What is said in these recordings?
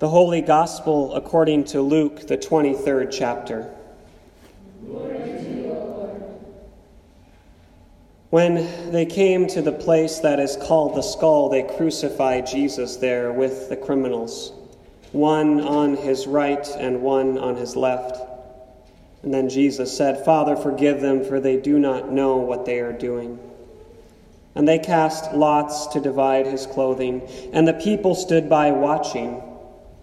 The Holy Gospel according to Luke, the 23rd chapter. When they came to the place that is called the skull, they crucified Jesus there with the criminals, one on his right and one on his left. And then Jesus said, Father, forgive them, for they do not know what they are doing. And they cast lots to divide his clothing, and the people stood by watching.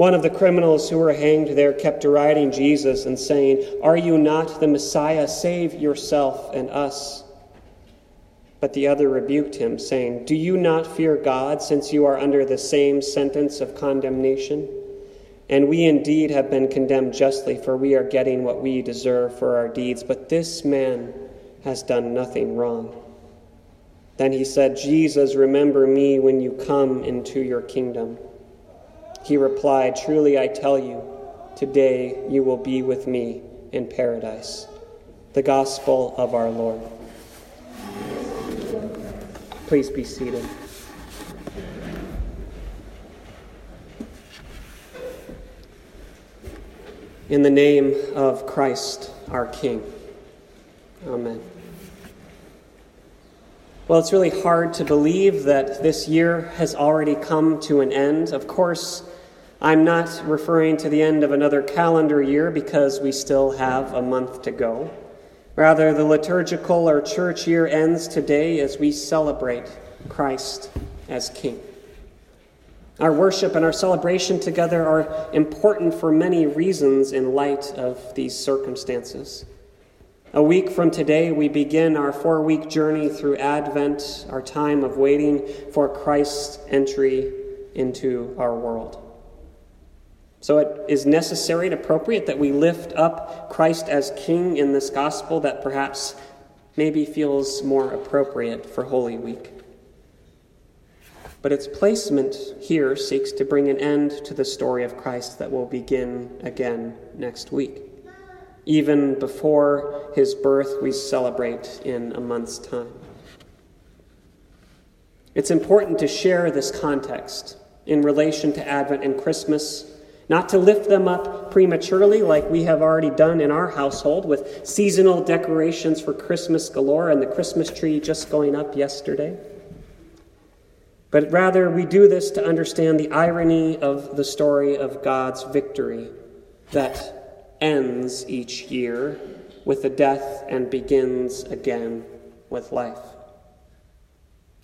One of the criminals who were hanged there kept deriding Jesus and saying, Are you not the Messiah? Save yourself and us. But the other rebuked him, saying, Do you not fear God, since you are under the same sentence of condemnation? And we indeed have been condemned justly, for we are getting what we deserve for our deeds. But this man has done nothing wrong. Then he said, Jesus, remember me when you come into your kingdom. He replied, Truly I tell you, today you will be with me in paradise. The gospel of our Lord. Please be seated. In the name of Christ our King. Amen. Well, it's really hard to believe that this year has already come to an end. Of course, I'm not referring to the end of another calendar year because we still have a month to go. Rather, the liturgical or church year ends today as we celebrate Christ as King. Our worship and our celebration together are important for many reasons in light of these circumstances. A week from today, we begin our four week journey through Advent, our time of waiting for Christ's entry into our world. So it is necessary and appropriate that we lift up Christ as King in this gospel that perhaps maybe feels more appropriate for Holy Week. But its placement here seeks to bring an end to the story of Christ that will begin again next week. Even before his birth, we celebrate in a month's time. It's important to share this context in relation to Advent and Christmas, not to lift them up prematurely like we have already done in our household with seasonal decorations for Christmas galore and the Christmas tree just going up yesterday. But rather, we do this to understand the irony of the story of God's victory that ends each year with a death and begins again with life.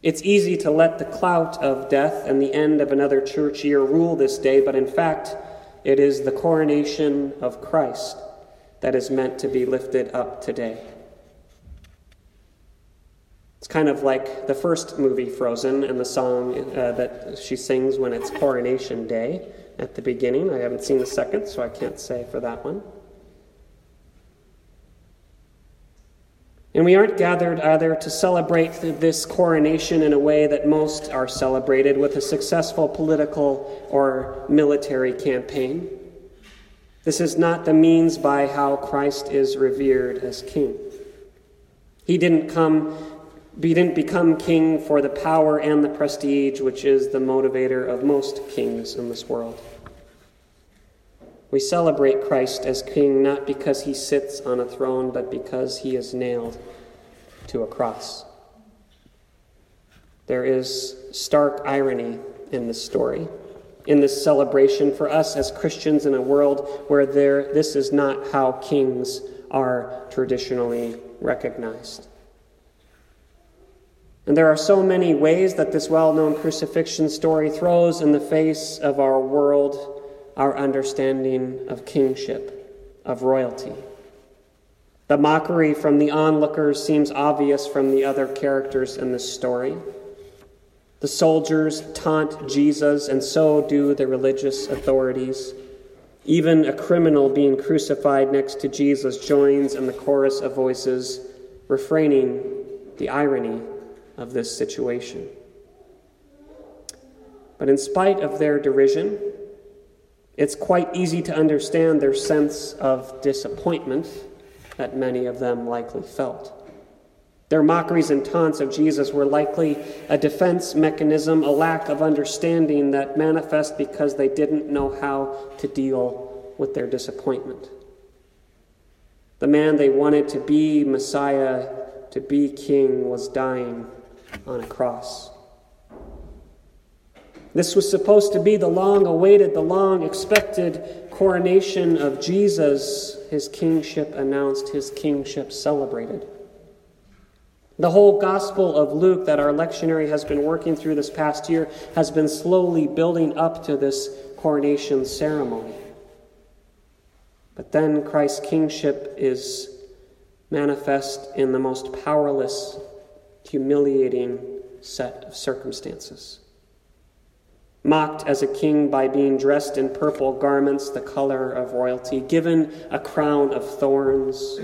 It's easy to let the clout of death and the end of another church year rule this day, but in fact, it is the coronation of Christ that is meant to be lifted up today. It's kind of like the first movie, Frozen, and the song uh, that she sings when it's coronation day at the beginning. I haven't seen the second, so I can't say for that one. And we aren't gathered either to celebrate this coronation in a way that most are celebrated with a successful political or military campaign. This is not the means by how Christ is revered as king. He didn't come he didn't become king for the power and the prestige which is the motivator of most kings in this world. We celebrate Christ as king not because he sits on a throne, but because he is nailed to a cross. There is stark irony in this story, in this celebration for us as Christians in a world where there, this is not how kings are traditionally recognized. And there are so many ways that this well known crucifixion story throws in the face of our world our understanding of kingship, of royalty. The mockery from the onlookers seems obvious from the other characters in this story. The soldiers taunt Jesus, and so do the religious authorities. Even a criminal being crucified next to Jesus joins in the chorus of voices, refraining the irony of this situation. But in spite of their derision, it's quite easy to understand their sense of disappointment that many of them likely felt. Their mockeries and taunts of Jesus were likely a defense mechanism, a lack of understanding that manifest because they didn't know how to deal with their disappointment. The man they wanted to be Messiah, to be king, was dying on a cross. This was supposed to be the long awaited, the long expected coronation of Jesus, his kingship announced, his kingship celebrated. The whole Gospel of Luke that our lectionary has been working through this past year has been slowly building up to this coronation ceremony. But then Christ's kingship is manifest in the most powerless, humiliating set of circumstances. Mocked as a king by being dressed in purple garments, the color of royalty, given a crown of thorns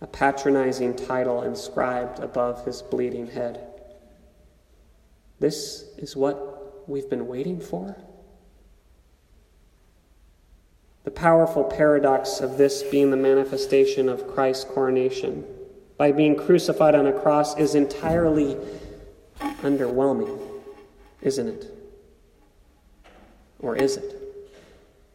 a patronizing title inscribed above his bleeding head. This is what we've been waiting for? The powerful paradox of this being the manifestation of Christ's coronation by being crucified on a cross is entirely underwhelming, isn't it? Or is it?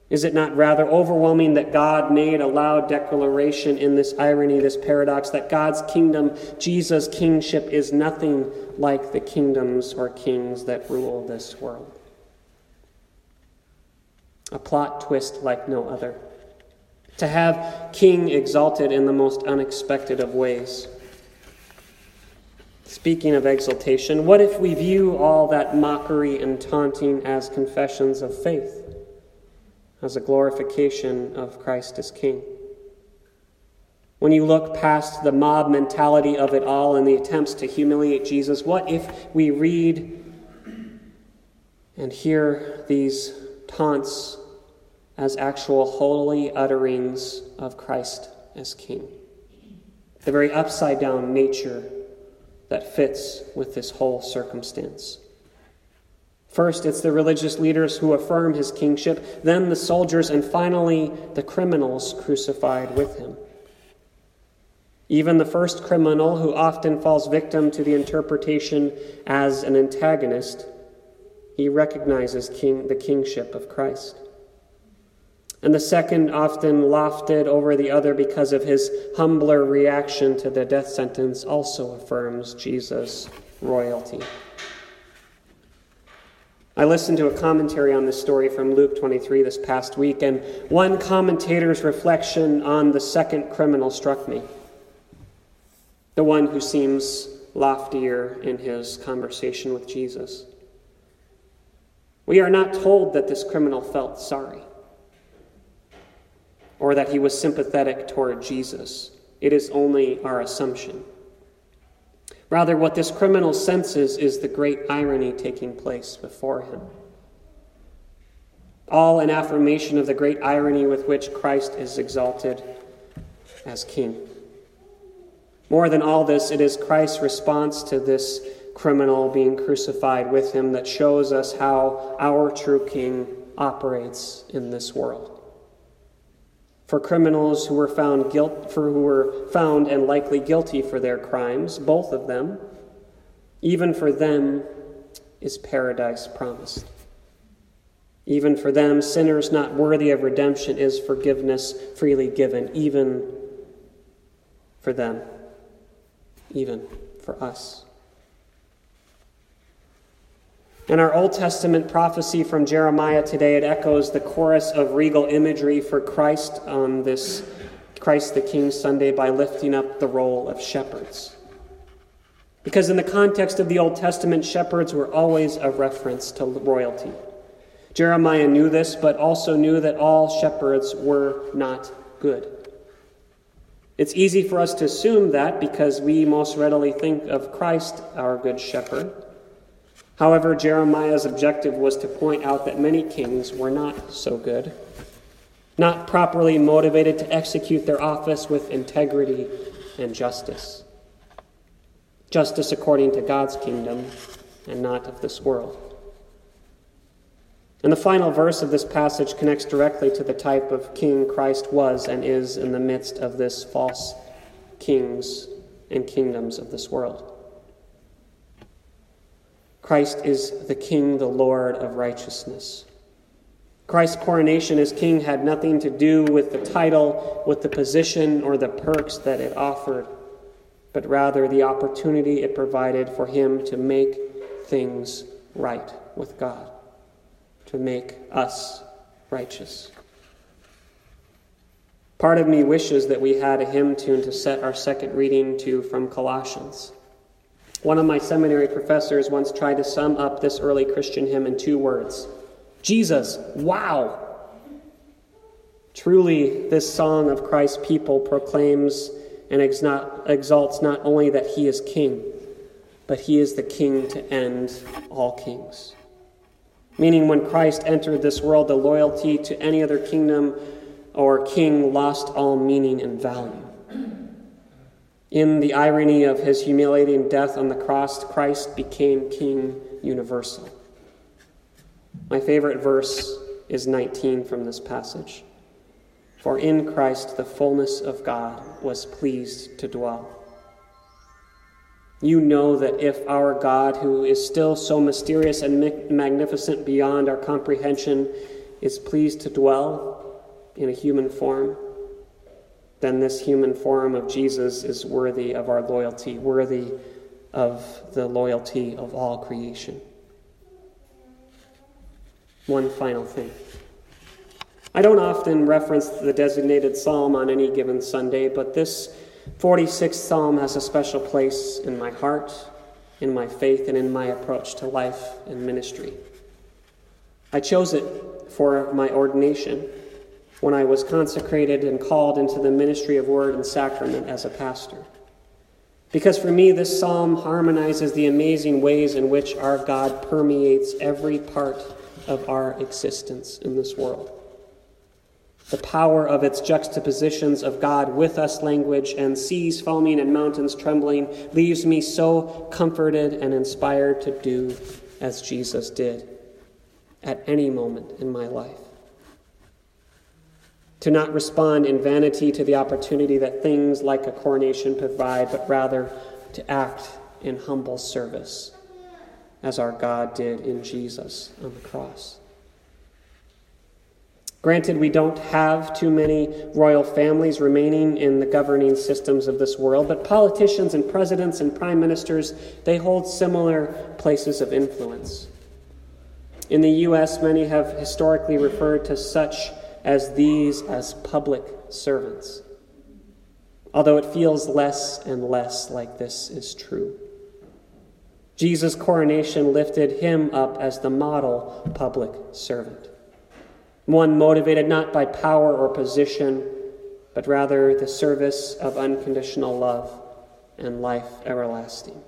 Is it not rather overwhelming that God made a loud declaration in this irony, this paradox, that God's kingdom, Jesus' kingship, is nothing like the kingdoms or kings that rule this world? A plot twist like no other. To have King exalted in the most unexpected of ways. Speaking of exaltation, what if we view all that mockery and taunting as confessions of faith? as a glorification of Christ as King. When you look past the mob mentality of it all and the attempts to humiliate Jesus, what if we read and hear these taunts as actual holy utterings of Christ as King? The very upside down nature that fits with this whole circumstance. First, it's the religious leaders who affirm his kingship, then the soldiers, and finally the criminals crucified with him. Even the first criminal, who often falls victim to the interpretation as an antagonist, he recognizes king, the kingship of Christ. And the second, often lofted over the other because of his humbler reaction to the death sentence, also affirms Jesus' royalty. I listened to a commentary on this story from Luke 23 this past week, and one commentator's reflection on the second criminal struck me. The one who seems loftier in his conversation with Jesus. We are not told that this criminal felt sorry or that he was sympathetic toward Jesus. It is only our assumption. Rather, what this criminal senses is the great irony taking place before him. All in affirmation of the great irony with which Christ is exalted as king. More than all this, it is Christ's response to this criminal being crucified with him that shows us how our true king operates in this world for criminals who were found guilt for who were found and likely guilty for their crimes, both of them, even for them is paradise promised. Even for them, sinners not worthy of redemption is forgiveness freely given, even for them, even for us. In our Old Testament prophecy from Jeremiah today, it echoes the chorus of regal imagery for Christ on this Christ the King Sunday by lifting up the role of shepherds. Because in the context of the Old Testament, shepherds were always a reference to royalty. Jeremiah knew this, but also knew that all shepherds were not good. It's easy for us to assume that because we most readily think of Christ, our good shepherd. However, Jeremiah's objective was to point out that many kings were not so good. not properly motivated to execute their office with integrity and justice. Justice according to God's kingdom and not of this world. And the final verse of this passage connects directly to the type of king Christ was and is in the midst of this false kings and kingdoms of this world. Christ is the King, the Lord of righteousness. Christ's coronation as king had nothing to do with the title, with the position, or the perks that it offered, but rather the opportunity it provided for him to make things right with God, to make us righteous. Part of me wishes that we had a hymn tune to set our second reading to from Colossians. One of my seminary professors once tried to sum up this early Christian hymn in two words Jesus, wow! Truly, this song of Christ's people proclaims and exalts not only that he is king, but he is the king to end all kings. Meaning, when Christ entered this world, the loyalty to any other kingdom or king lost all meaning and value. In the irony of his humiliating death on the cross, Christ became King universal. My favorite verse is 19 from this passage. For in Christ the fullness of God was pleased to dwell. You know that if our God, who is still so mysterious and magnificent beyond our comprehension, is pleased to dwell in a human form, then this human form of Jesus is worthy of our loyalty, worthy of the loyalty of all creation. One final thing. I don't often reference the designated psalm on any given Sunday, but this 46th psalm has a special place in my heart, in my faith, and in my approach to life and ministry. I chose it for my ordination when I was consecrated and called into the ministry of word and sacrament as a pastor. Because for me, this psalm harmonizes the amazing ways in which our God permeates every part of our existence in this world. The power of its juxtapositions of God with us language and seas foaming and mountains trembling leaves me so comforted and inspired to do as Jesus did at any moment in my life to not respond in vanity to the opportunity that things like a coronation provide, but rather to act in humble service, as our God did in Jesus on the cross. Granted, we don't have too many royal families remaining in the governing systems of this world, but politicians and presidents and prime ministers, they hold similar places of influence. In the U.S., many have historically referred to such as these as public servants. Although it feels less and less like this is true. Jesus' coronation lifted him up as the model public servant, one motivated not by power or position, but rather the service of unconditional love and life everlasting.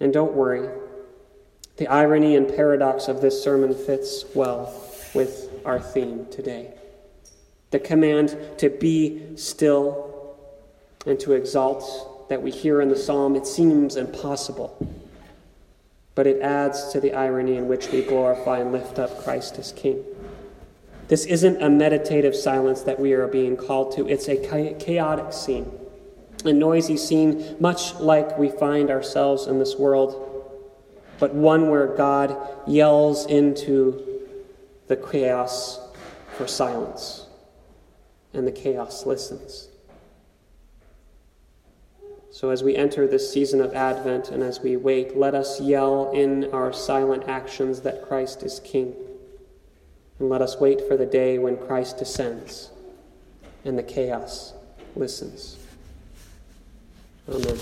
And don't worry, the irony and paradox of this sermon fits well with our theme today. The command to be still and to exalt that we hear in the psalm, it seems impossible, but it adds to the irony in which we glorify and lift up Christ as King. This isn't a meditative silence that we are being called to, it's a chaotic scene, a noisy scene, much like we find ourselves in this world, but one where God yells into the chaos for silence, and the chaos listens. So, as we enter this season of Advent and as we wait, let us yell in our silent actions that Christ is King. And let us wait for the day when Christ descends and the chaos listens. Amen.